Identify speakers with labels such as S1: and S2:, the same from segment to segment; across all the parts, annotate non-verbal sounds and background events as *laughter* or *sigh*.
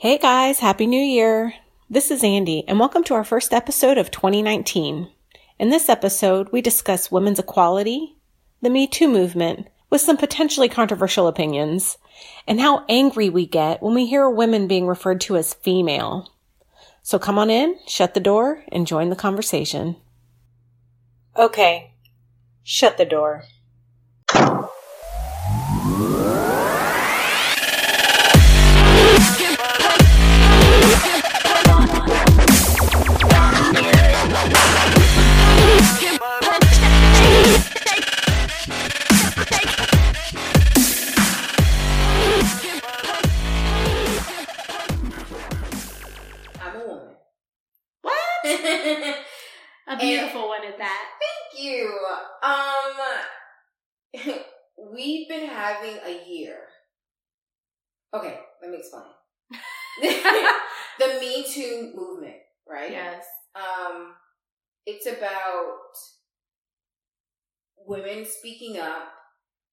S1: Hey guys, Happy New Year! This is Andy, and welcome to our first episode of 2019. In this episode, we discuss women's equality, the Me Too movement, with some potentially controversial opinions, and how angry we get when we hear women being referred to as female. So come on in, shut the door, and join the conversation. Okay, shut the door.
S2: A
S3: beautiful one at that.
S2: Thank you. Um, *laughs* we've been having a year. Okay, let me explain. *laughs* the Me Too movement, right?
S3: Yes.
S2: Um, it's about women speaking up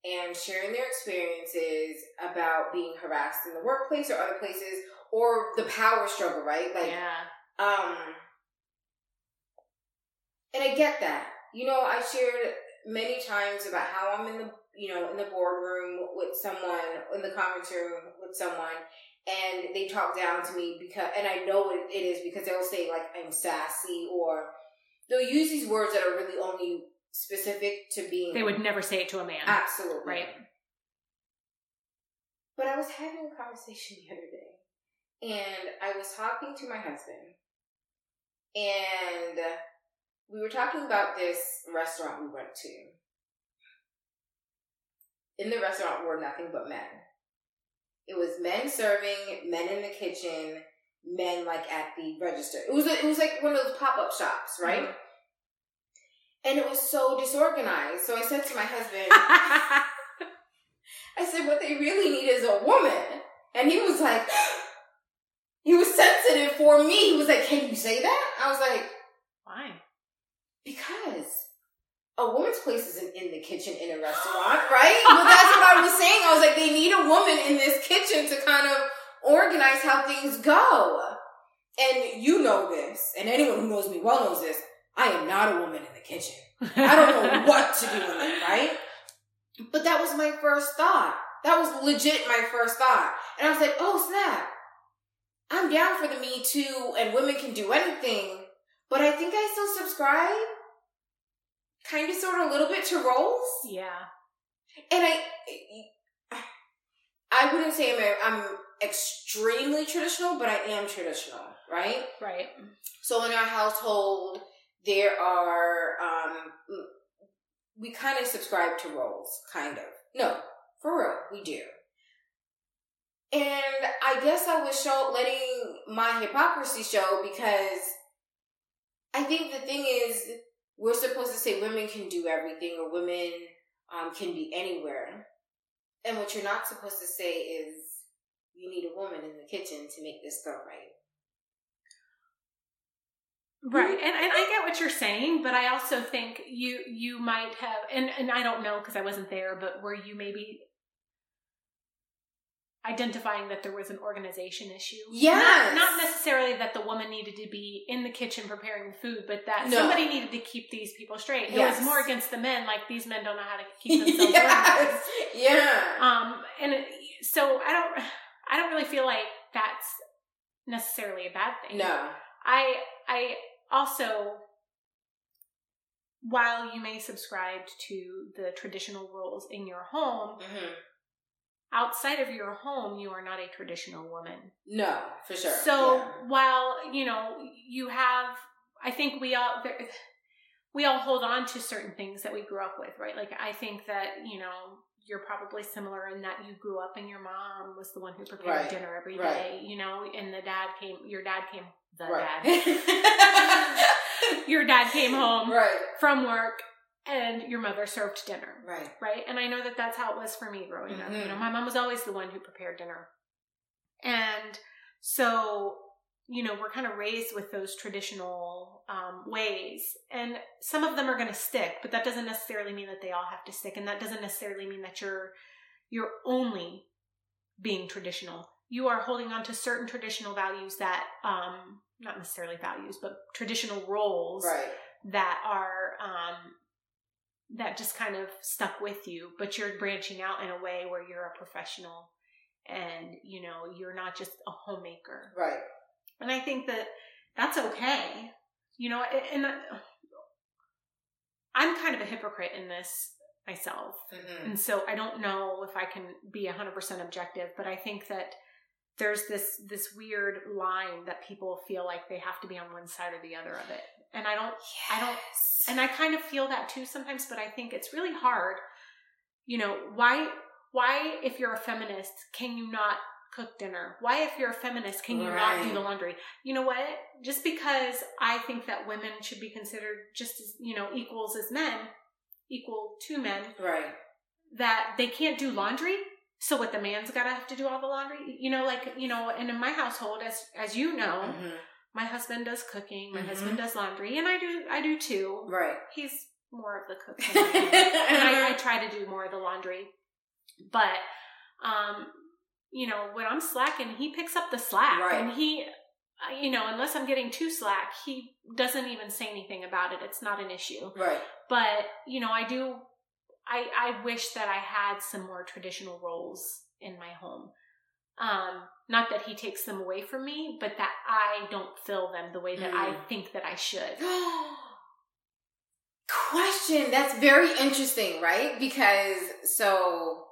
S2: and sharing their experiences about being harassed in the workplace or other places or the power struggle, right? Like,
S3: yeah.
S2: um, and I get that. You know, I shared many times about how I'm in the, you know, in the boardroom with someone, in the conference room with someone, and they talk down to me because, and I know it, it is because they'll say like I'm sassy or they'll use these words that are really only specific to being.
S3: They would never say it to a man.
S2: absolutely
S3: Right.
S2: But I was having a conversation the other day, and I was talking to my husband, and we were talking about this restaurant we went to. In the restaurant were nothing but men. It was men serving, men in the kitchen, men like at the register. It was it was like one of those pop up shops, right?
S3: Mhm.
S2: And it was so disorganized. So I said to my husband, *laughs* I said, what they really need is a woman. And he was like, *gasps* he was sensitive for me. He was like, can you say that? I was like? Because a woman's place isn't in the kitchen in a restaurant, *laughs* right? But that's what I was saying. I was like, they need a woman in this kitchen to kind of organize how things go. And you know this, and anyone who knows me well knows this. I am not a woman in the kitchen. I don't know *laughs* what to do with it, right? But that was my first thought. That was legit my first thought. And I was like, oh snap. I'm down for the Me Too and women can do anything. But I think I still subscribe kind of sort of a little bit to roles.
S3: Yeah.
S2: And I I wouldn't say I'm I'm extremely traditional, but I am traditional, right?
S3: Right.
S2: So in our household, there are um we kind of subscribe to roles, kind of. No, for real, we do. And I guess I was show letting my hypocrisy show because I think the thing is we're supposed to say women can do everything or women um, can be anywhere. And what you're not supposed to say is you need a woman in the kitchen to make this go right.
S3: Right. And and I get what you're saying, but I also think you you might have and and I don't know because I wasn't there, but were you maybe identifying that there was an organization issue?
S2: Yes.
S3: Not, not necessarily that the woman needed to be in the kitchen preparing the food, but that
S2: No.
S3: somebody needed to keep these people straight. It was more against the men, like these men don't know how to keep *laughs* themselves organized.
S2: Yeah.
S3: Um, and it, so I don't, I don't really feel like that's necessarily a bad thing.
S2: no.
S3: I, I also, while you may subscribe to the traditional rules in your home,
S2: hmm
S3: outside of your home, you are not a traditional woman.
S2: No, for sure.
S3: So
S2: Yeah.
S3: while you know you have, I think we all we all hold on to certain things that we grew up with, right? Like I think that you know you're probably similar in that you grew up and your mom was the one who prepared
S2: Right.
S3: dinner every
S2: Right.
S3: day, you know, and the dad came, your dad came, the
S2: right.
S3: dad, *laughs* your dad came home
S2: right.
S3: from work and your mother served dinner
S2: Right.
S3: right? And I know that that's how it was for me growing up. You know, my mom was always the one who prepared dinner. And so, you know, we're kind of raised with those traditional um, ways. And some of them are going to stick, but that doesn't necessarily mean that they all have to stick. And that doesn't necessarily mean that you're you're only being traditional. you are holding on to certain traditional values that um not necessarily values but traditional roles
S2: Right.
S3: that are um that just kind of stuck with you but you're branching out in a way where you're a professional and you know you're not just a homemaker
S2: Right.
S3: and i think that that's okay you know and and i'm kind of a hypocrite in this myself
S2: Mhm.
S3: and so I don't know if I can be 100% objective, but I think that there's this this weird line that people feel like they have to be on one side or the other of it. And I don't I don't and I kind of feel that too sometimes, but I think it's really hard. You know, why why if you're a feminist can you not cook dinner? Why if you're a feminist can you not do the laundry? You know what? Just because I think that women should be considered just as, you know, equals as men, equal to men,
S2: Right.
S3: that they can't do laundry so what the man's gotta have to do all the laundry you know like you know and in my household as as you know
S2: Mhm.
S3: my husband does cooking my
S2: Mhm.
S3: husband does laundry and i do i do too
S2: Right.
S3: he's more of the cook I and I, I try to do more of the laundry but um you know when i'm slacking he picks up the slack
S2: Right.
S3: and he uh, you know unless i'm getting too slack he doesn't even say anything about it it's not an issue
S2: Right.
S3: but you know i do i i wish that i had some more traditional roles in my home um not that he takes them away from me but that i don't fill them the way that i
S2: Mm.
S3: think that i should *gasps*
S2: Question. That's very interesting, right? Because so,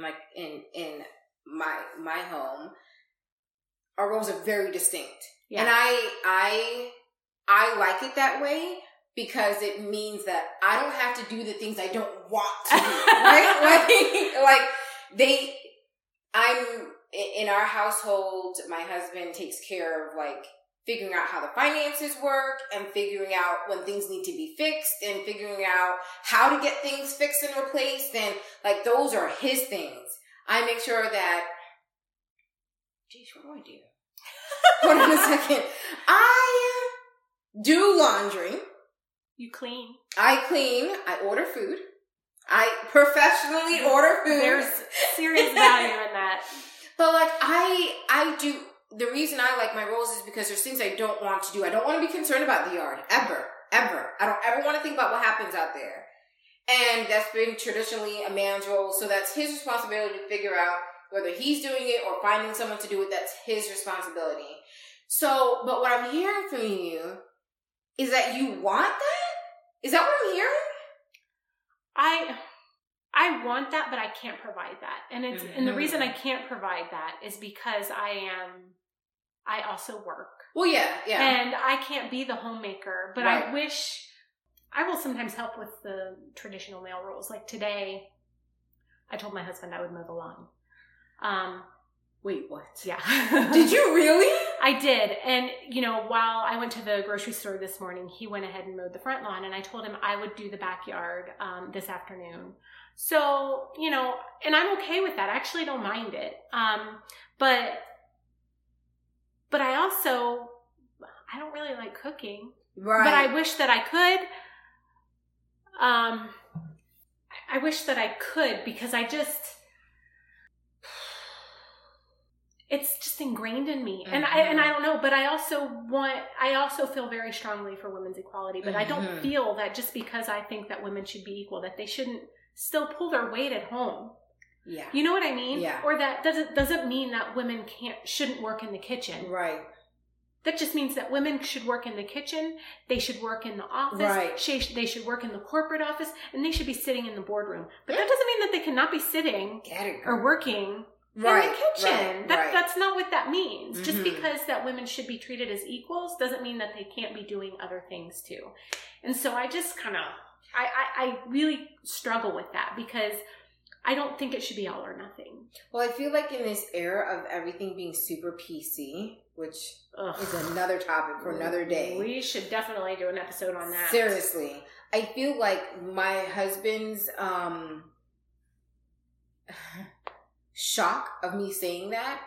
S2: like in in my my home, our roles are very distinct,
S3: yeah
S2: and I I I like it that way because it means that I don't have to do the things I don't want to do, right? *laughs* like like they, I'm in our household. My husband takes care of like figuring out how the finances work and figuring out when things need to be fixed and figuring out how to get things fixed and replaced and like those are his things. I make sure that Geez, what do I do? *laughs* Hold on a second. I do laundry.
S3: You clean
S2: I clean. I order food. I professionally order food.
S3: there's serious value in that *laughs*
S2: But like I I do the reason I like my roles is because there's things I don't want to do. I don't want to be concerned about the yard ever, ever. I don't ever want to think about what happens out there. And that's been traditionally a man's role, so that's his responsibility to figure out whether he's doing it or finding someone to do it. That's his responsibility. So, but what I'm hearing from you is that you want that. Is that what I'm hearing?
S3: I I want that, but I can't provide that. And it's and the reason I can't provide that is because I am I also work.
S2: Well, yeah, yeah.
S3: And I can't be the homemaker, but I wish I will sometimes help with the traditional male roles. Like today, I told my husband I would mow the lawn. Um,
S2: Wait, what?
S3: yeah.
S2: Did you really? *laughs*
S3: I did. And, you know, while I went to the grocery store this morning, he went ahead and mowed the front lawn, and I told him I would do the backyard um, this afternoon. So, you know, and I'm okay with that. I actually don't mind it. Um, but, but I also, I don't really like cooking,
S2: Right.
S3: but I wish that I could. Um, I wish that I could because I just, it's just ingrained in me and i and i don't know but i also want i also feel very strongly for women's equality but i don't
S2: Mhm.
S3: feel that just because i think that women should be equal that they shouldn't still pull their weight at home
S2: yeah.
S3: you know what i mean
S2: Yeah.
S3: or that doesn't doesn't mean that women can't shouldn't work in the kitchen
S2: Right.
S3: that just means that women should work in the kitchen they should work in the office
S2: Right.
S3: they should work in the corporate office and they should be sitting in the boardroom but that doesn't mean that they cannot be sitting or working
S2: right.
S3: in the kitchen.
S2: Right.
S3: that,
S2: right.
S3: That's not what that means. Just
S2: Mhm.
S3: because that women should be treated as equals doesn't mean that they can't be doing other things too. And so I just kind of, I, I, I really struggle with that because I don't think it should be all or nothing.
S2: Well, I feel like in this era of everything being super PC, which
S3: Ugh.
S2: is another topic for another day.
S3: We should definitely do an episode on that.
S2: Seriously. I feel like my husband's um shock of me saying that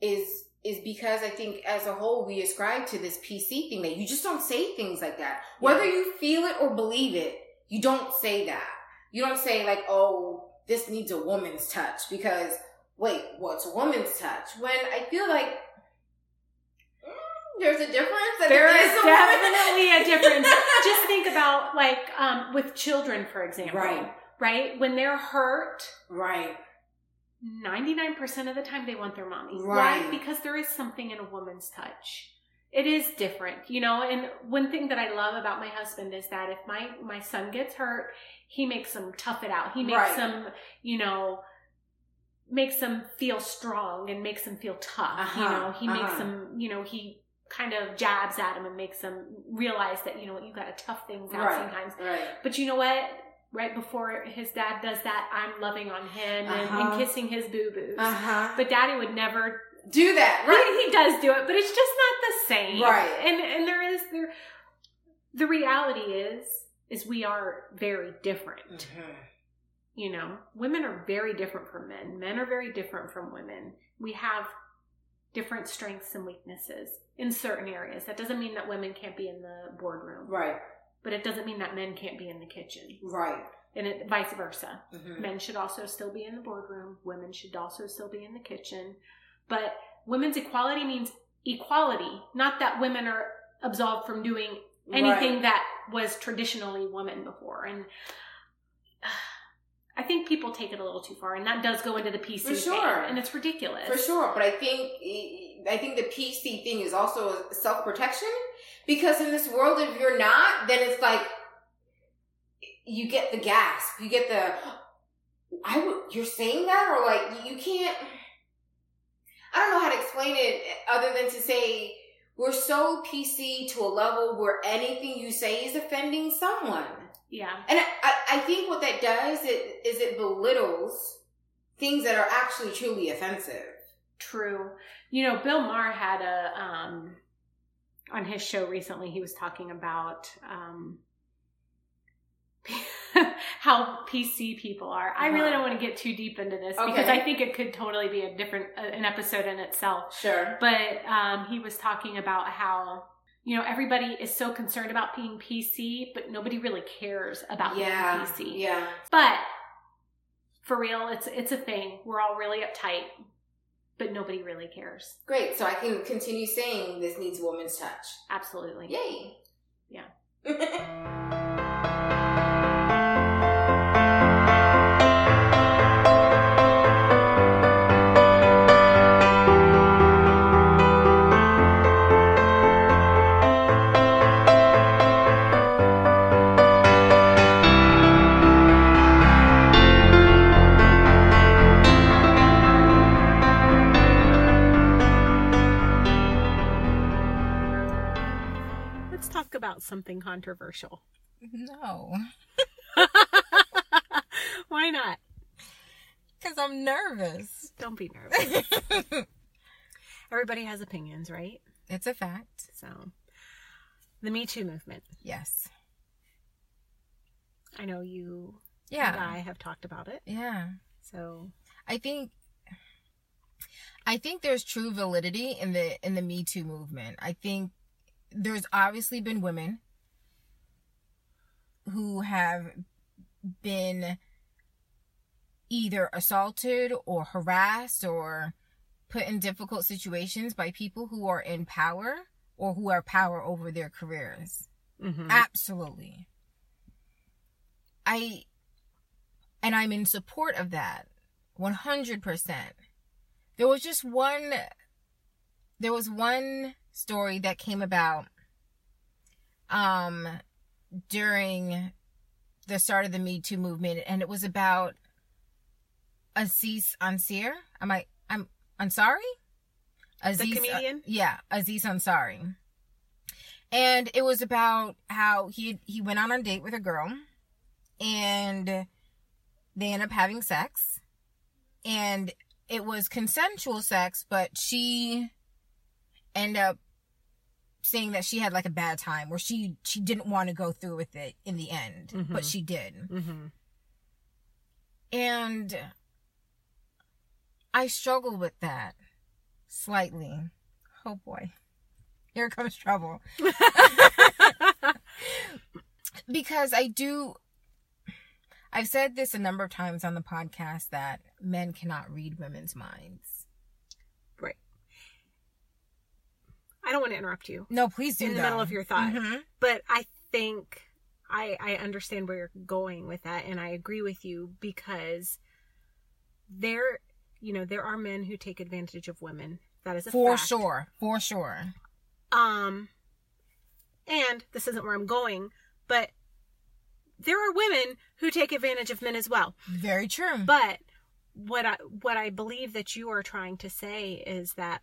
S2: is is because I think as a whole we ascribe to this PC thing that you just don't say things like that. Whether you feel it or believe it, you don't say that. You don't say like, "Oh, this needs a woman's touch," because
S4: wait, what's a woman's touch? When I feel like mm, there's a difference.
S3: There is
S4: a woman-
S3: definitely a difference. *laughs* Just think about like um, with children, for example.
S4: Right.
S3: Right? When they're hurt,
S4: right.
S3: 99% of the time they want their mommy.
S4: Right.
S3: Why? Because there is something in a woman's touch. It is different, you know, and one thing that I love about my husband is that if my my son gets hurt, he makes them tough it out. He makes
S4: Right.
S3: them, you know, makes them feel strong and makes them feel tough. You
S4: Uh-huh,
S3: know, he makes
S4: uh-huh.
S3: them, you know, he kind of jabs at him and makes them realize that, you know what, you got to tough things out
S4: Right.
S3: sometimes.
S4: Right.
S3: But you know what? Right before his dad does that, I'm loving on him and,
S4: Uh-huh.
S3: and kissing his boo boos.
S4: Uh huh.
S3: But daddy would never.
S4: Do that. Right.
S3: He, he does do it, but it's just not the same.
S4: Right.
S3: And and there is there. The reality is is we are very different.
S4: Mhm.
S3: You know, women are very different from men. Men are very different from women. We have different strengths and weaknesses in certain areas. That doesn't mean that women can't be in the boardroom,
S4: Right.
S3: But it doesn't mean that men can't be in the kitchen,
S4: Right.
S3: and it, vice versa.
S4: Mhm.
S3: Men should also still be in the boardroom. Women should also still be in the kitchen. But women's equality means equality, not that women are absolved from doing anything
S4: Right.
S3: that was traditionally women before. And *sighs* I think people take it a little too far, and that does go into the PC
S4: For
S3: thing,
S4: sure.
S3: and it's ridiculous.
S4: For sure, but I think I think the PC thing is also self protection because in this world, if you're not, then it's like you get the gasp, you get the I would you're saying that or like you can't. I don't know how to explain it other than to say we're so PC to a level where anything you say is offending someone.
S3: Yeah,
S4: And I, I, think what that does is, is it belittles things that are actually truly offensive.
S3: true. You know, Bill Maher had a um, on his show recently. He was talking about um, *laughs* how PC people are. I really
S4: Uh-huh.
S3: don't want to get too deep into this because I think it could totally be a different uh, an episode in itself.
S4: Sure.
S3: But um, he was talking about how you know everybody is so concerned about being PC, but nobody really cares about
S4: Yeah.
S3: being PC.
S4: Yeah.
S3: But for real, it's it's a thing. We're all really uptight, but nobody really cares.
S4: Great. So I can continue saying this needs a woman's touch.
S3: Absolutely.
S4: Yay.
S3: Yeah. *laughs* something controversial.
S2: No, *laughs*
S3: Why not?
S2: because I'm nervous.
S3: Don't be nervous. *laughs* Everybody has opinions, right?
S2: it's a fact.
S3: So, the Me Too movement.
S2: Yes.
S3: I know you
S2: Yeah.
S3: and I have talked about it.
S2: Yeah.
S3: So,
S2: I think I think there's true validity in the in the Me Too movement. I think there's obviously been women who have been either assaulted or harassed or put in difficult situations by people who are in power or who have power over their careers.
S3: mhm.
S2: Absolutely. I and I'm in support of that. 100%. There was just one there was one story that came about um during the start of the Me Too movement and it was about Aziz Ansari. Am I I'm Ansari? Aziz
S3: comedian?
S2: yeah, Aziz Ansari. And it was about how he he went on a date with a girl and they end up having sex and it was consensual sex but she end up saying that she had like a bad time or she she didn't want to go through with it in the end but
S3: Mhm.
S2: she did
S3: Mhm.
S2: and I struggle with that slightly. Oh boy. Here comes trouble. *laughs* because I do I've said this a number of times on the podcast that men cannot read women's minds.
S3: Right. I don't want to interrupt you
S2: No, please do.
S3: in the
S2: though.
S3: middle of your thought,
S2: Mhm.
S3: but I think I I understand where you're going with that, and I agree with you because there, you know, there are men who take advantage of women. That is a
S2: For
S3: fact.
S2: sure. For sure.
S3: Um, and this isn't where I'm going, but there are women who take advantage of men as well.
S2: Very true.
S3: But what I what I believe that you are trying to say is that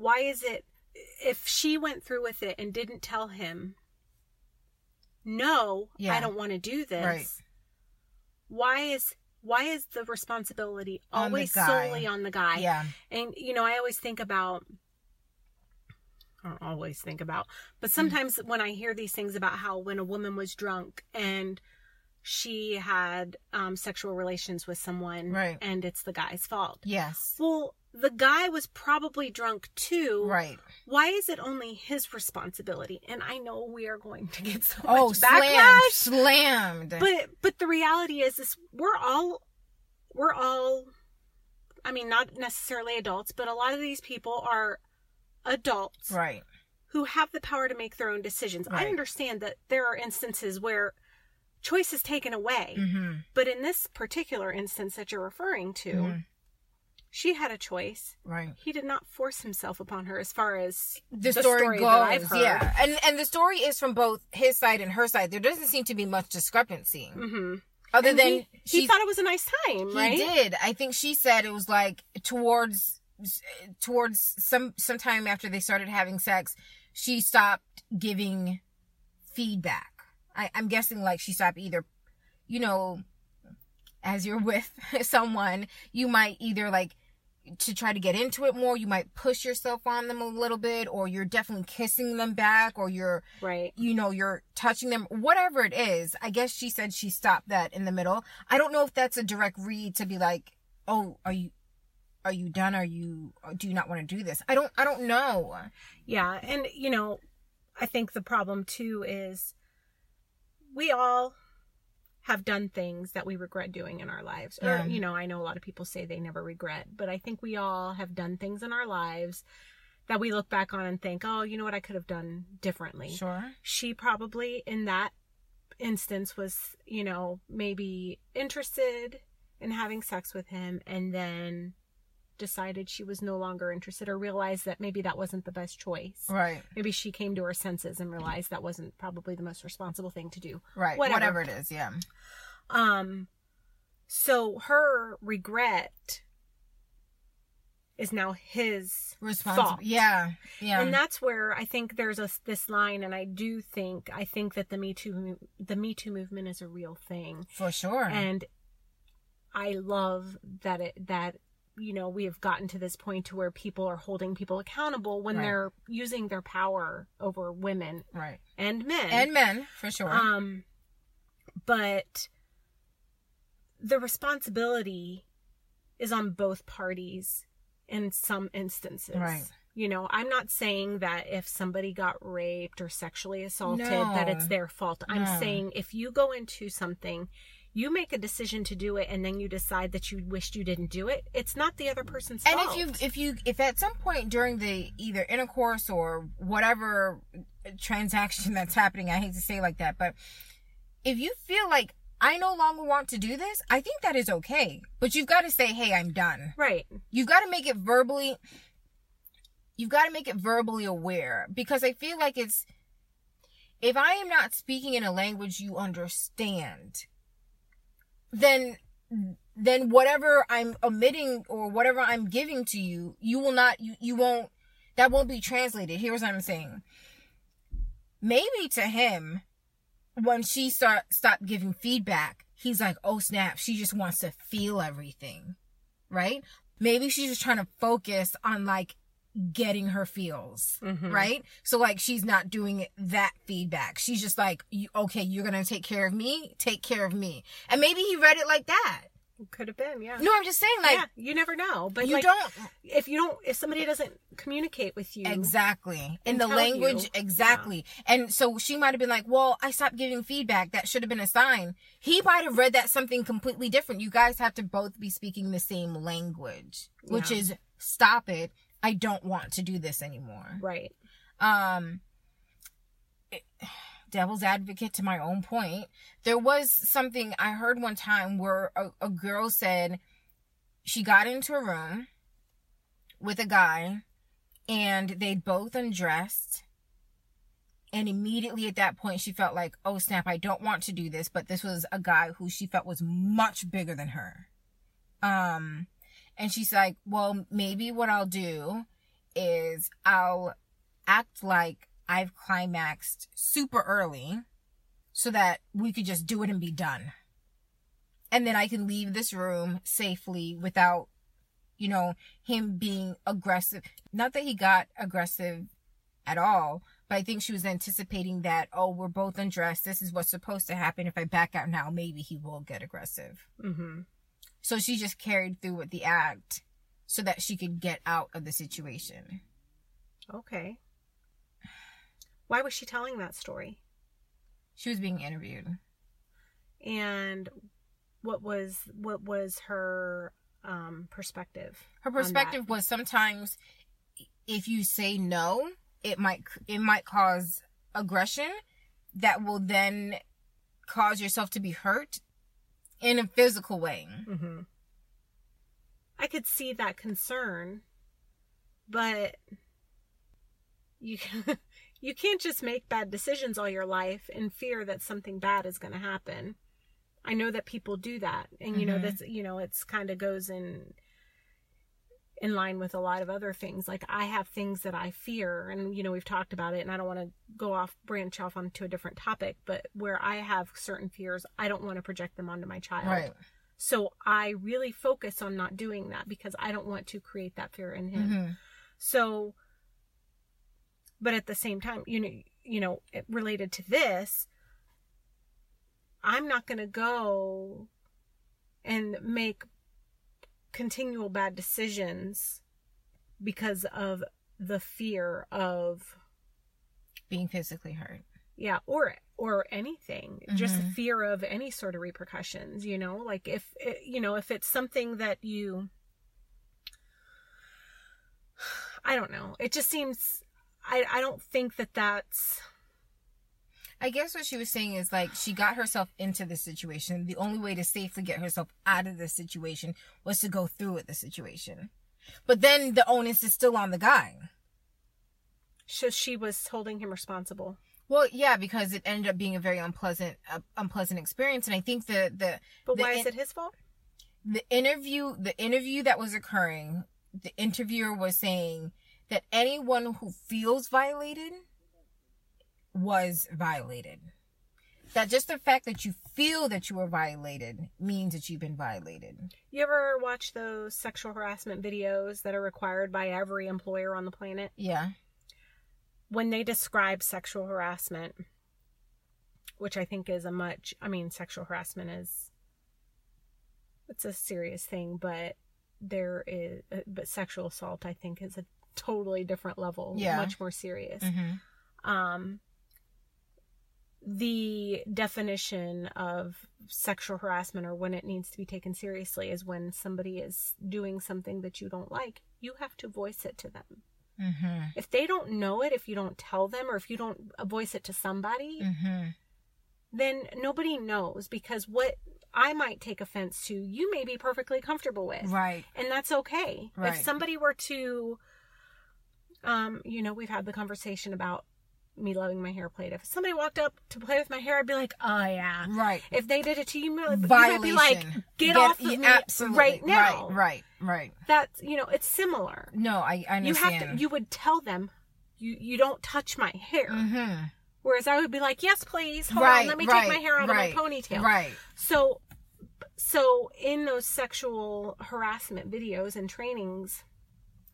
S3: why is it if she went through with it and didn't tell him no,
S2: Yeah.
S3: I don't want to do this.
S2: Right.
S3: Why is why is the responsibility
S2: On the
S3: always solely on the guy?
S2: yeah.
S3: And you know, I always think about I don't always think about,
S2: Mm.
S3: but sometimes when I hear these things about how when a woman was drunk and she had um, sexual relations with someone,
S2: Right.
S3: and it's the guy's fault.
S2: Yes.
S3: Well, the guy was probably drunk too.
S2: Right.
S3: Why is it only his responsibility? And I know we are going to get so
S2: Oh,
S3: much
S2: slammed.
S3: backlash,
S2: Slammed.
S3: but but the reality is this: we're all we're all. I mean, not necessarily adults, but a lot of these people are adults
S2: right.
S3: who have the power to make their own decisions. I understand that there are instances where choice is taken away,
S2: hmm
S3: but in this particular instance that you're referring to,
S2: Mhm.
S3: she had a choice.
S2: Right.
S3: He did not force himself upon her as far as
S2: The,
S3: The
S2: story,
S3: story
S2: goes,
S3: I've heard.
S2: yeah, and and the story is from both his side and her side. There doesn't seem to be much discrepancy,
S3: hmm
S2: other
S3: And
S2: than
S3: he, he
S2: she
S3: thought it was a nice time,
S2: he
S3: right?
S2: did. I think she said it was like towards towards some sometime after they started having sex, she stopped giving feedback. I, I'm guessing like she stopped either, you know, as you're *laughs* with someone, you might either like to try to get into it more, you might push yourself on them a little bit, or you're definitely kissing them back, or you're
S3: Right.
S2: you know, you're touching them, whatever it is. I guess she said she stopped that in the middle. I don't know if that's a direct read to be like, oh, are you, are you done? Are you, do you not want to do this? I don't, I don't know.
S3: Yeah, and you know, I think the problem too is we all have done things that we regret doing in our lives.
S2: Yeah.
S3: Or you know, I know a lot of people say they never regret, but I think we all have done things in our lives that we look back on and think, "Oh, you know what I could have done differently."
S2: Sure.
S3: She probably in that instance was, you know, maybe interested in having sex with him and then decided she was no longer interested or realized that maybe that wasn't the best choice
S2: Right.
S3: maybe she came to her senses and realized that wasn't probably the most responsible thing to do.
S2: Right.
S3: Whatever.
S2: Whatever, it is. Yeah.
S3: Um so her regret is now his
S2: Responsible.
S3: fault.
S2: Yeah. Yeah.
S3: And that's where I think there's a this line and I do think I think that the Me Too the Me Too movement is a real thing.
S2: For sure.
S3: And I love that it that you know we have gotten to this point to where people are holding people accountable when
S2: Right.
S3: they're using their power over women
S2: right.
S3: and men.
S2: And men, for sure.
S3: Um, but the responsibility is on both parties in some instances.
S2: Right.
S3: You know, I'm not saying that if somebody got raped or sexually assaulted
S2: No.
S3: that it's their fault. I'm saying if you go into something, you make a decision to do it and then you decide that you wished you didn't do it, it's not the other person's
S2: and
S3: fault.
S2: if you if you if at some point during the either intercourse or whatever transaction that's happening i hate to say it like that but if you feel like i no longer want to do this i think that is okay but you've got to say hey i'm done
S3: Right.
S2: you've got to make it verbally you've got to make it verbally aware because i feel like it's if i am not speaking in a language you understand then then whatever i'm omitting or whatever i'm giving to you you will not you, you won't that won't be translated. Here's what i'm saying. Maybe to him when she start stopped giving feedback he's like oh snap she just wants to feel everything right? Maybe she's just trying to focus on like getting her feels
S3: Mhm.
S2: right so like she's not doing that feedback she's just like okay you're gonna take care of me take care of me and maybe he read it like that
S3: Could have been, yeah.
S2: No, I'm just saying, like
S3: yeah, you never know. But
S2: you
S3: like,
S2: don't
S3: if you don't, if somebody doesn't communicate with you,
S2: exactly in the language
S3: you.
S2: exactly. And so she might have been like, "Well, I stopped giving feedback. That should have been a sign." He might have read that something completely different. You guys have to both be speaking the same language, which
S3: Yeah.
S2: is stop it. I don't want to do this anymore.
S3: right?
S2: um it- *sighs* devil's advocate to my own point there was something i heard one time where a, a girl said she got into a room with a guy and they'd both undressed and immediately at that point she felt like oh snap i don't want to do this but this was a guy who she felt was much bigger than her um and she's like well maybe what i'll do is i'll act like I've climaxed super early so that we could just do it and be done. And then I can leave this room safely without, you know, him being aggressive. Not that he got aggressive at all, but I think she was anticipating that, oh, we're both undressed. This is what's supposed to happen. If I back out now, maybe he will get aggressive.
S3: Mm-hmm.
S2: So she just carried through with the act so that she could get out of the situation.
S3: Okay. Why was she telling that story?
S2: She was being interviewed.
S3: And what was what was her um perspective?
S2: her perspective was sometimes if you say no it might it might cause aggression that will then cause yourself to be hurt in a physical way
S3: Mm-hmm. I could see that concern, but you *laughs* you can't just make bad decisions all your life in fear that something bad is going to happen. I know that people do that, and you know
S2: Mhm.
S3: that's you know it's kind of goes in in line with a lot of other things. Like I have things that I fear, and you know we've talked about it, and I don't want to go off branch off onto a different topic, but where I have certain fears, I don't want to project them onto my child.
S2: right
S3: So I really focus on not doing that because I don't want to create that fear in him.
S2: Mhm.
S3: So, but at the same time, you know, you know, related to this, I'm not going to go and make continual bad decisions because of the fear of
S2: being physically hurt.
S3: Yeah or or anything. Just the
S2: Mhm.
S3: fear of any sort of repercussions you know? Like if you know if it's something that you *sighs* i don't know. It just seems i i don't think that that's
S2: i guess what she was saying is like she got herself into this situation. The only way to safely get herself out of this situation was to go through with the situation. But then the onus is still on the guy.
S3: So she was holding him responsible.
S2: Well, yeah, because it ended up being a very unpleasant, uh, unpleasant experience, and I think the the
S3: but
S2: The
S3: why
S2: in-
S3: is it his fault?
S2: The interview, the interview that was occurring, the interviewer was saying that anyone who feels violated was violated. That just the fact that you feel that you were violated means that you've been violated.
S3: you ever watch those sexual harassment videos that are required by every employer on the planet
S2: Yeah.
S3: when they describe sexual harassment, which I think is a much, I mean, sexual harassment is, it's a serious thing, but there is, but sexual assault, I think, is a totally different level,
S2: Yeah.
S3: much more serious.
S2: Mm-hmm.
S3: Um, the definition of sexual harassment or when it needs to be taken seriously is when somebody is doing something that you don't like, you have to voice it to them
S2: Mm-hmm.
S3: if they don't know it, if you don't tell them, or if you don't voice it to somebody,
S2: Mm-hmm.
S3: then nobody knows because what I might take offense to, you may be perfectly comfortable with.
S2: Right.
S3: And that's okay.
S2: Right.
S3: If somebody were to, um, you know, we've had the conversation about me loving my hair played. If somebody walked up to play with my hair, I'd be like, oh yeah.
S2: Right.
S3: If they did it to you, you might, you might
S2: Violation.
S3: be like, get, off of
S2: yeah,
S3: me right now.
S2: Right. Right. Right.
S3: That's, you know, it's similar.
S2: No, I, I understand.
S3: You have to, you would tell them, you, you don't touch my hair.
S2: Mm-hmm.
S3: Whereas I would be like, yes, please. Hold
S2: right.
S3: on. Let me
S2: right,
S3: take my hair out
S2: right,
S3: of my ponytail.
S2: Right.
S3: So, so in those sexual harassment videos and trainings,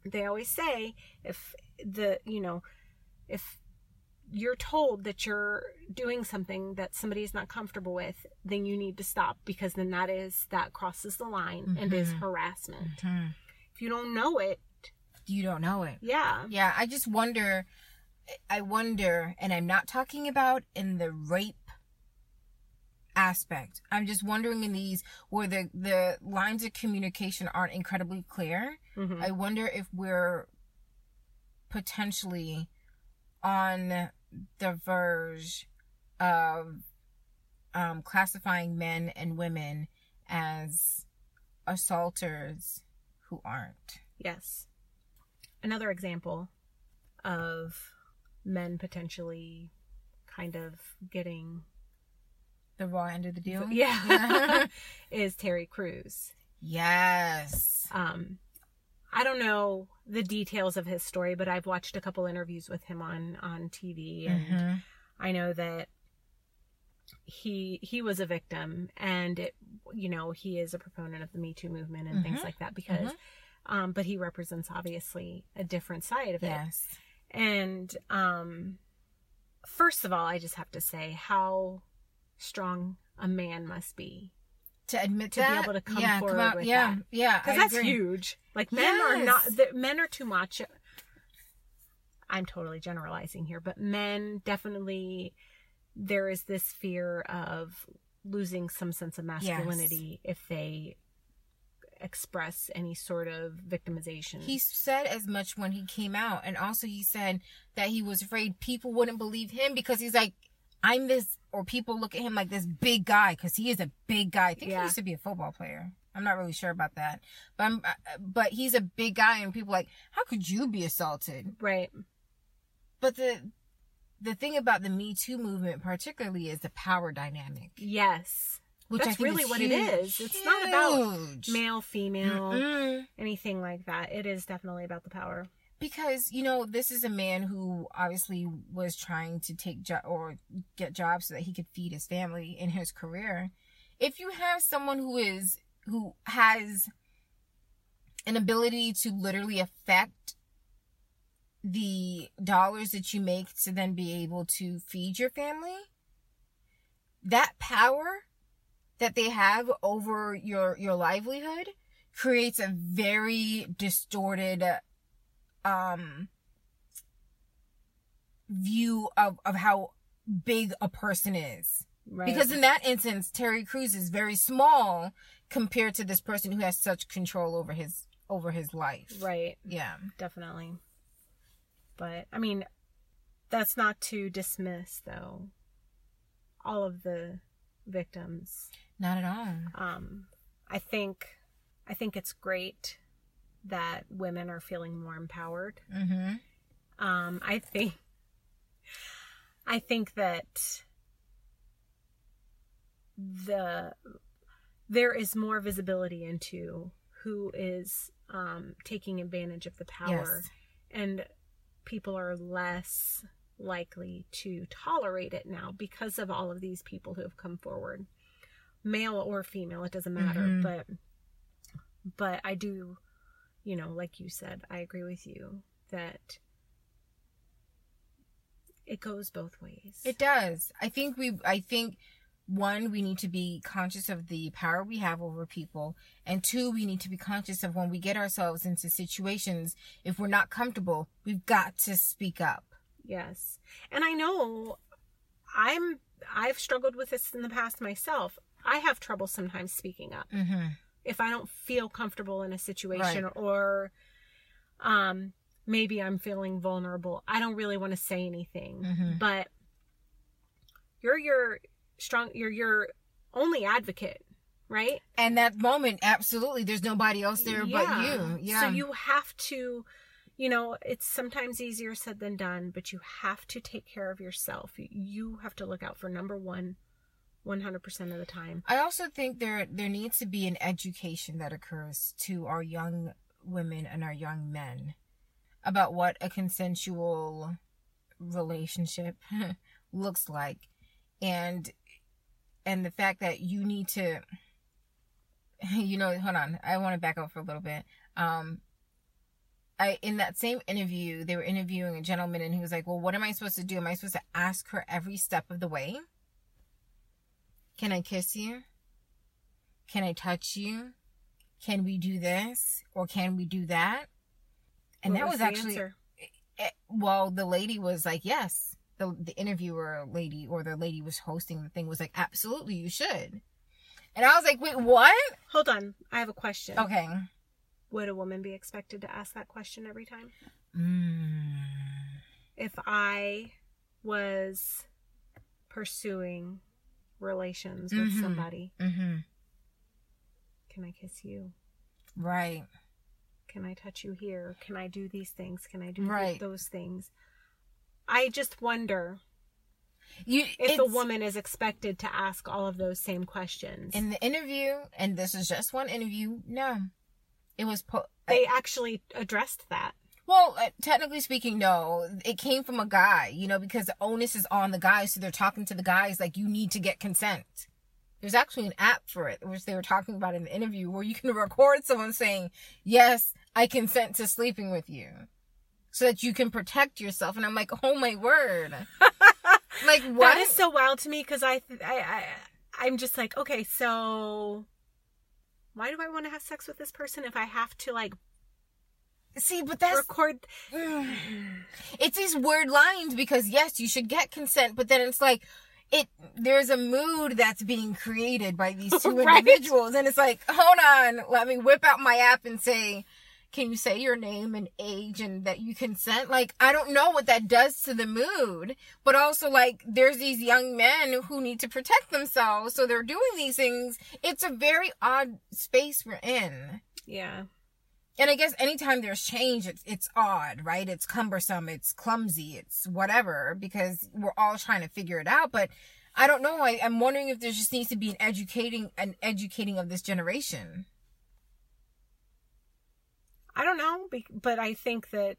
S3: they always say if the, you know, if you're told that you're doing something that somebody is not comfortable with, then you need to stop because then that is that crosses the line and is
S2: Mhm.
S3: harassment.
S2: Mhm.
S3: If you don't know it,
S2: You don't know it.
S3: yeah.
S2: Yeah, I just wonder. I wonder, and I'm not talking about in the rape aspect. I'm just wondering in these where the the lines of communication aren't incredibly clear.
S3: Mhm.
S2: I wonder if we're potentially on the verge of um, classifying men and women as assaulters who aren't.
S3: Yes. Another example of men potentially kind of getting
S2: The raw end of the deal? *laughs*
S3: yeah *laughs* is Terry Crews.
S2: yes.
S3: Um I don't know the details of his story, but I've watched a couple interviews with him on on TV and
S2: Mhm.
S3: I know that he he was a victim and it you know he is a proponent of the me too movement and things
S2: Mhm.
S3: like that because
S2: Mhm.
S3: um but he represents obviously a different side of it
S2: Yes.
S3: and um first of all i just have to say how strong a man must be
S2: To admit
S3: To be able to come
S2: yeah,
S3: forward
S2: out,
S3: with
S2: yeah,
S3: that.
S2: Yeah,
S3: because that's
S2: agree.
S3: huge like men are not
S2: Yes.
S3: the, men are too much i'm totally generalizing here but men definitely there is this fear of losing some sense of masculinity if they express any sort of victimization
S2: He said as much when he came out, and also he said that he was afraid people wouldn't believe him because he's like, I'm this, or people look at him like this big guy because he is a big guy. I think
S3: Yeah.
S2: he used to be a football player. I'm not really sure about that, but I'm, uh, but he's a big guy, and people are like, how could you be assaulted?
S3: right
S2: But the the thing about the Me Too movement, particularly, is the power dynamic,
S3: yes
S2: which
S3: That's
S2: I think
S3: really what it
S2: huge.
S3: is. It's not about male female
S2: Mm-mm.
S3: anything like that it is definitely about the power
S2: because you know this is a man who obviously was trying to take or get jobs so that he could feed his family in his career. If you have someone who is who has an ability to literally affect the dollars that you make to then be able to feed your family that power that they have over your your livelihood creates a very distorted um view of of how big a person is.
S3: Right.
S2: Because in that instance terry Crews is very small compared to this person who has such control over his over his life.
S3: Right.
S2: Yeah.
S3: Definitely. But i mean that's not to dismiss though all of the victims.
S2: Not at all.
S3: Um i think i think it's great that women are feeling more empowered.
S2: Mm-hmm.
S3: Um i think i think that the there is more visibility into who is um taking advantage of the power.
S2: Yes.
S3: And people are less likely to tolerate it now because of all of these people who have come forward. Male or female it doesn't matter
S2: Mhm.
S3: but but i do you know like you said i agree with you that it goes both ways
S2: It does. I think we I think one, we need to be conscious of the power we have over people. And two, we need to be conscious of when we get ourselves into situations, if we're not comfortable, we've got to speak up.
S3: Yes. And I know I'm I've struggled with this in the past myself. I have trouble sometimes speaking up
S2: Mm-hmm.
S3: If I don't feel comfortable in a situation or um maybe I'm feeling vulnerable. I don't really want to say anything.
S2: Mhm.
S3: But you're your strong you're your only advocate, right?
S2: And that moment, absolutely, there's nobody else there but you. Yeah.
S3: So you have to, you know, it's sometimes easier said than done, but you have to take care of yourself. You have to look out for number one 100% of the time.
S2: I also think there there needs to be an education that occurs to our young women and our young men about what a consensual relationship *laughs* looks like and and the fact that you need to *laughs* you know hold on I want to back up for a little bit um I in that same interview, they were interviewing a gentleman and he was like, Well, what am I supposed to do? Am I supposed to ask her every step of the way? Can I kiss you? Can I touch you? Can we do this? Or can we do that? And
S3: What
S2: that was,
S3: the
S2: actually
S3: answer?
S2: eh, well, the lady was like, Yes. The the interviewer lady or the lady was hosting the thing was like, Absolutely, you should. And I was like, Wait, what?
S3: Hold on. I have a question.
S2: Okay.
S3: Would a woman be expected to ask that question every time?
S2: Mm.
S3: If I was pursuing relations with
S2: Mhm.
S3: somebody,
S2: Mm-hmm.
S3: can I kiss you?
S2: Right.
S3: Can I touch you here? Can I do these things? Can I do
S2: Right.
S3: those things? I just wonder
S2: You
S3: if a woman is expected to ask all of those same questions.
S2: in the interview, and this is just one interview. No, it was po-
S3: they actually addressed that.
S2: Well, uh, technically speaking, no. It came from a guy, you know, because the onus is on the guy, so they're talking to the guys like you need to get consent. There's actually an app for it, which they were talking about in the interview, where you can *laughs* record someone saying, "Yes, I consent to sleeping with you," so that you can protect yourself. And I'm like, oh my word, *laughs* like what?
S3: That is so wild to me because I, I, I, I'm just like, okay, so why do I want to have sex with this person if I have to like
S2: See, but that's
S3: record? *sighs*
S2: it's these weird lines because yes, you should get consent, but then it's like it there's a mood that's being created by these *laughs* two
S3: Right.
S2: individuals and it's like, hold on, let me whip out my app and say, can you say your name and age and that you consent? Like, I don't know what that does to the mood, but also like there's these young men who need to protect themselves, so they're doing these things. It's a very odd space we're in
S3: Yeah,
S2: and I guess anytime there's change, it's it's odd, right? It's cumbersome, it's clumsy, it's whatever because we're all trying to figure it out. But I don't know. I, I'm wondering if there just needs to be an educating an educating of this generation.
S3: I don't know, but I think that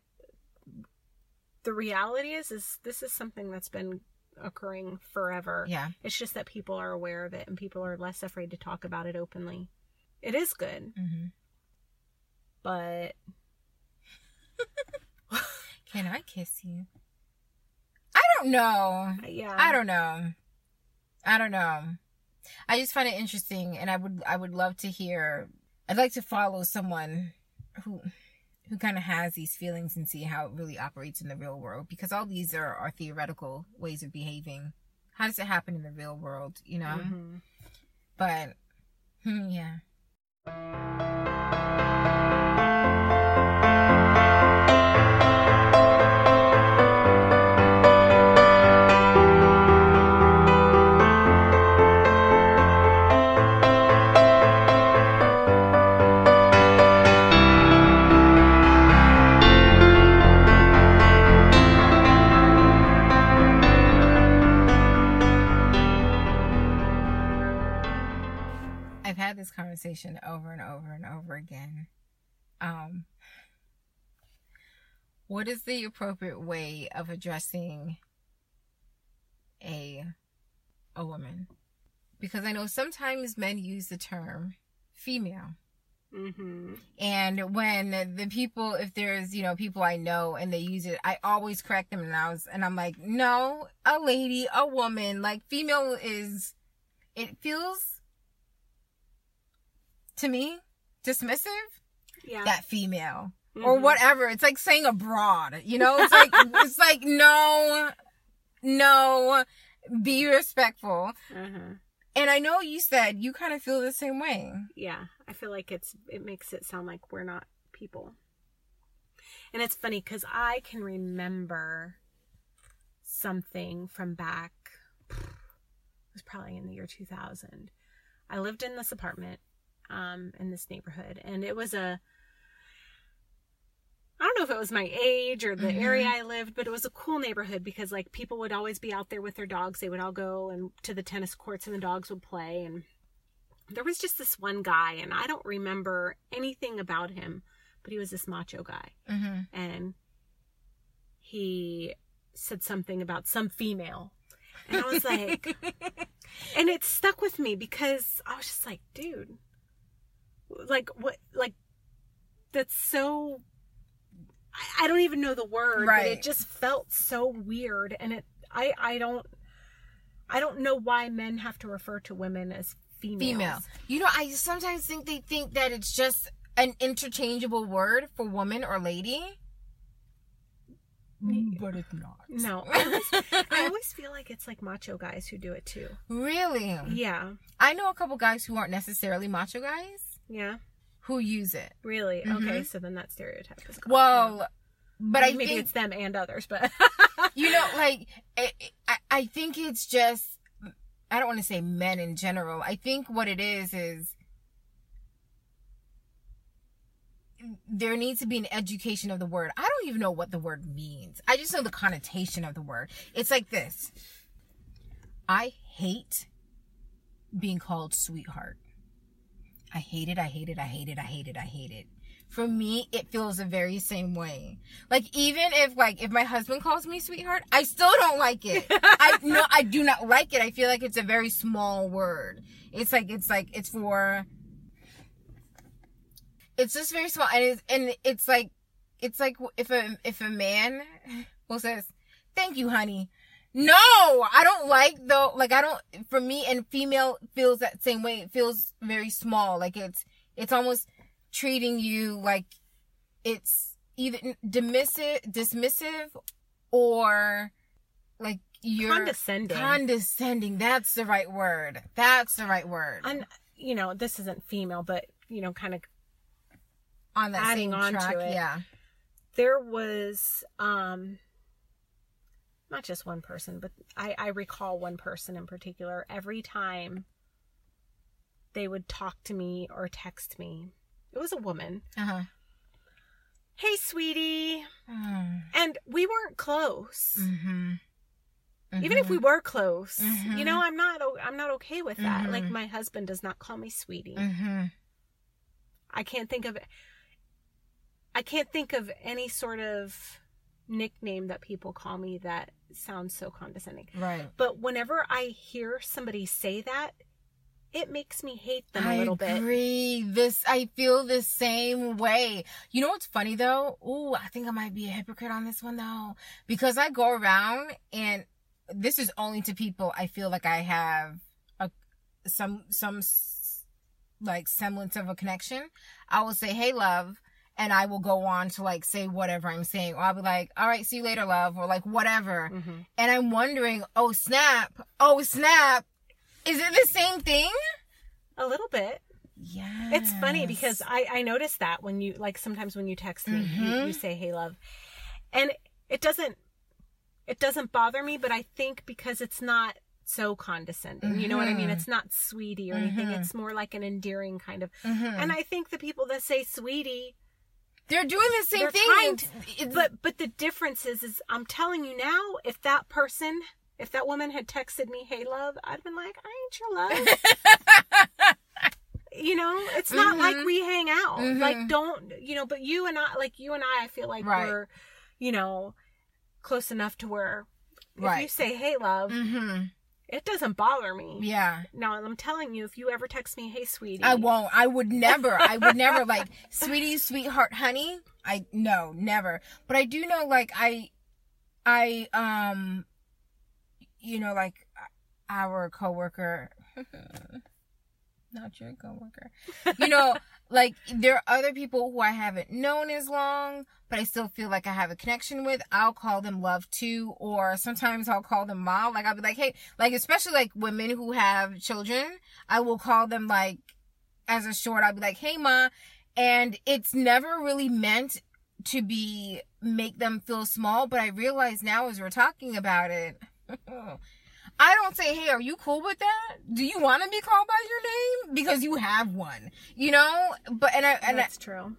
S3: the reality is, is this is something that's been occurring forever.
S2: Yeah,
S3: It's just that people are aware of it and people are less afraid to talk about it openly. It is good,
S2: hmm
S3: but
S2: can I kiss you? I don't know.
S3: yeah,
S2: I don't know. I don't know. I just find it interesting, and I would I would love to hear. I'd like to follow someone who who kind of has these feelings and see how it really operates in the real world because all these are are theoretical ways of behaving. How does it happen in the real world? You know,
S3: Mhm.
S2: but hmm, yeah. This conversation over and over and over again. Um, what is the appropriate way of addressing a a woman? Because I know sometimes men use the term female.
S3: Mhm.
S2: And when the people, if there's, you know, people I know and they use it, I always correct them and I was, and I'm like, no, a lady, a woman, like female is, it feels to me dismissive
S3: yeah,
S2: that female or
S3: Mhm.
S2: whatever. It's like saying abroad you know, it's like, *laughs* it's like, no, no, be respectful.
S3: Uh-huh.
S2: And I know you said you kind of feel the same way.
S3: Yeah, I feel like it's it makes it sound like we're not people. And it's funny cuz I can remember something from back *sighs* it was probably in the year 2000. I lived in this apartment um in this neighborhood and it was a I don't know if it was my age or the
S2: Mhm.
S3: area I lived, but it was a cool neighborhood because like people would always be out there with their dogs. They would all go and to the tennis courts and the dogs would play and there was just this one guy and I don't remember anything about him, but he was this macho guy
S2: Mm-hmm.
S3: and he said something about some female. And I was like, *laughs* and it stuck with me because I was just like, dude, like what, like that's so I- I don't even know the word, but
S2: Right.
S3: it just felt so weird, and it I I don't I don't know why men have to refer to women as females.
S2: female. You know, I sometimes think they think that it's just an interchangeable word for woman or lady. Mm, but it's not.
S3: No, *laughs* I always, I always feel like it's like macho guys who do it too.
S2: really?
S3: Yeah,
S2: I know a couple guys who aren't necessarily macho guys
S3: yeah,
S2: who use it.
S3: really.
S2: Mhm.
S3: Okay, so then that stereotype is gone.
S2: Well, but I
S3: maybe
S2: think
S3: it's them and others, but *laughs*
S2: you know, *laughs* like I, I think it's just I don't want to say men in general. I think what it is is there needs to be an education of the word. I don't even know what the word means. I just know the connotation of the word. It's like this. I hate being called sweetheart. I hate it. I hate it. I hate it. I hate it. I hate it. For me, it feels the very same way. Like even if like if my husband calls me sweetheart, I still don't like it. *laughs* I no, I do not like it. I feel like it's a very small word. It's like it's like it's for. It's just very small, and it's and it's like, it's like if a if a man, well says, "Thank you, honey." No, I don't like though. Like I don't. For me, and female feels that same way. It feels very small. Like it's it's almost treating you like it's either dismissive, dismissive, or like you're
S3: condescending.
S2: condescending. That's the right word. That's the right word.
S3: and you know, this isn't female, but you know, kind of
S2: On that
S3: adding
S2: same
S3: on to it.
S2: yeah.
S3: there was um not just one person but I, I recall one person in particular. Every time they would talk to me or text me it was a woman.
S2: Uh huh.
S3: hey sweetie. And we weren't close.
S2: Mm-hmm.
S3: even if we were close
S2: Mhm.
S3: you know i'm not I'm not okay with that. Like my husband does not call me sweetie.
S2: Mm-hmm.
S3: i can't think of i can't think of any sort of nickname that people call me that sounds so condescending
S2: Right.
S3: But whenever I hear somebody say that, it makes me hate them a
S2: I
S3: little bit.
S2: agree. This I feel the same way. You know what's funny though? Ooh, I think I might be a hypocrite on this one though, because I go around and this is only to people I feel like I have a some some like semblance of a connection. I will say, "Hey, love." And I will go on to like say whatever I'm saying, or I'll be like, "All right, see you later, love," or like whatever.
S3: Mhm.
S2: And I'm wondering, oh snap, oh snap, is it the same thing?
S3: A little bit.
S2: Yeah.
S3: It's funny because I, I noticed that when you, like sometimes when you text me, you,
S2: Mhm.
S3: you say, hey, love. And it doesn't, it doesn't bother me, but I think because it's not so condescending, you know what I mean?
S2: Mhm.
S3: It's not sweetie or anything.
S2: Mhm.
S3: It's more like an endearing kind of,
S2: Mhm.
S3: and I think the people that say sweetie,
S2: they're doing the same
S3: They're
S2: thing.
S3: trying
S2: It's- it's-
S3: But but the difference is is I'm telling you now, if that person, if that woman had texted me, "Hey love," I'd been like, "I ain't your love." *laughs* you know, it's not
S2: Mhm.
S3: like we hang out.
S2: Mhm.
S3: Like don't, you know, but you and I like you and I I feel like
S2: Right.
S3: we're, you know, close enough to where if you say, "Hey love,"
S2: Mhm.
S3: It doesn't bother me.
S2: Yeah.
S3: Now, I'm telling you, if you ever text me, "Hey sweetie,"
S2: I won't. I would never. I would never like *laughs* sweetie, sweetheart, honey. I no, never. But I do know like I I um you know like our coworker *laughs* not your coworker. You know, *laughs* like there are other people who I haven't known as long, but I still feel like I have a connection with. I'll call them love too, or sometimes I'll call them mom. Like I'll be like, hey, like especially like women who have children, I will call them like as a short. I'll be like, hey ma, and it's never really meant to be make them feel small. But I realize now as we're talking about it. *laughs* Oh, I don't say, hey, are you cool with that? Do you want to be called by your name? Because you have one, you know? But, and I, and I,
S3: That's true.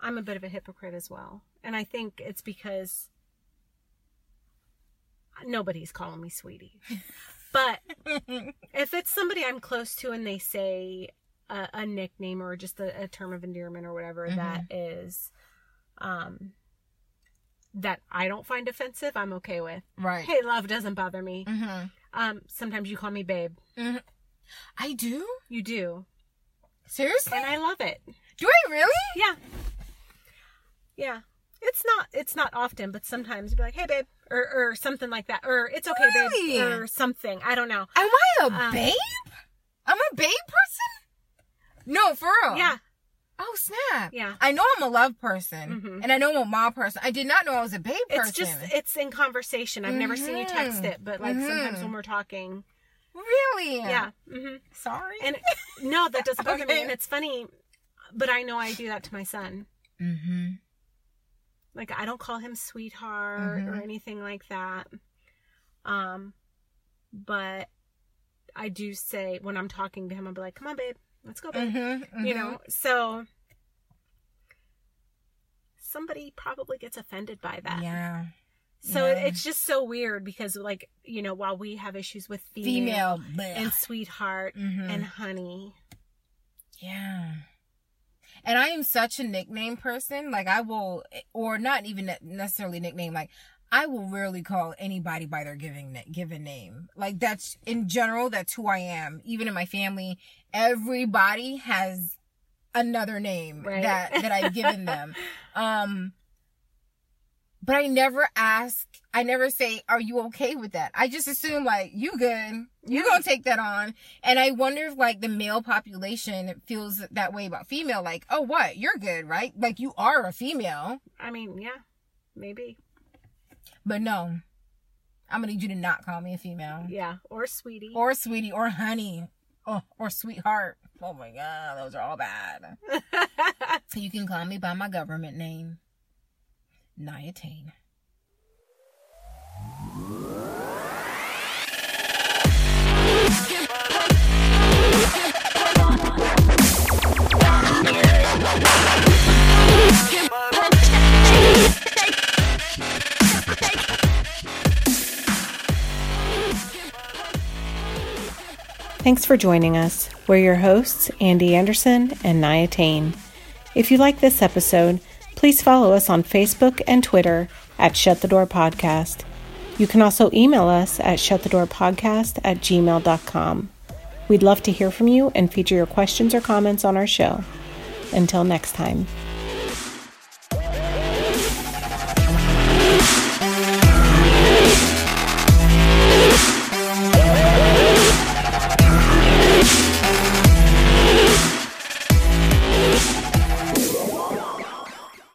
S3: I'm a bit of a hypocrite as well. And I think it's because nobody's calling me sweetie. But *laughs* if it's somebody I'm close to and they say a, a nickname or just a, a term of endearment or whatever
S2: Mhm.
S3: that is um that I don't find offensive, I'm okay with.
S2: right.
S3: Hey, love doesn't bother me.
S2: hmm
S3: Um sometimes you call me babe.
S2: I do?
S3: You do.
S2: Seriously?
S3: And I love it.
S2: Do I really?
S3: Yeah. Yeah. It's not it's not often, but sometimes you'd be like, "Hey, babe," or or something like that, or "It's okay,
S2: Really?
S3: babe," or something. I don't know.
S2: Am I a
S3: Um,
S2: babe? I'm a babe person? No, for real.
S3: Yeah,
S2: Oh snap.
S3: yeah.
S2: I know I'm a love person,
S3: Mhm.
S2: and I know I'm a mom person. I did not know I was a babe person.
S3: It's just it's in conversation. I've never seen you text
S2: Mhm.
S3: it, but like sometimes
S2: Mhm.
S3: when we're talking,
S2: really.
S3: yeah. hmm
S2: Sorry.
S3: And no, that doesn't bother me. *laughs* And it's funny, but I know I do that to my son.
S2: mm-hmm.
S3: Like I don't call him sweetheart or anything like that. Um, but I do say when I'm talking to him, I'll be like, "Come on, babe, let's go, babe."
S2: Mm-hmm.
S3: You know. So somebody probably gets offended by that.
S2: Yeah.
S3: So
S2: Yeah.
S3: it's just so weird because, like, you know, while we have issues with female,
S2: Female.
S3: and sweetheart
S2: Mhm.
S3: and honey,
S2: Yeah. And I am such a nickname person. Like I will, or not even necessarily nickname. Like I will rarely call anybody by their giving given name. Like that's in general. That's who I am. Even in my family, everybody has another name
S3: Right.
S2: that that I've given them. *laughs* Um. But I never ask. I never say, "Are you okay with that?" I just assume like you good. You
S3: Yeah.
S2: gonna take that on. And I wonder if like the male population feels that way about female. Like, oh, what? You're good, right? Like you are a female.
S3: I mean, yeah, maybe,
S2: But no, I'm gonna need you to not call me a female
S3: yeah, or sweetie,
S2: or sweetie or honey. Oh, or sweetheart. Oh my god, those are all bad. *laughs* You can call me by my government name, Nia
S3: Thanks for joining us. We're your hosts, Andy Anderson and Nia Tane. If you like this episode, please follow us on Facebook and Twitter at Shut the Door Podcast. You can also email us at shutthedoorpodcast at gmail.com. We'd love to hear from you and feature your questions or comments on our show. Until next time.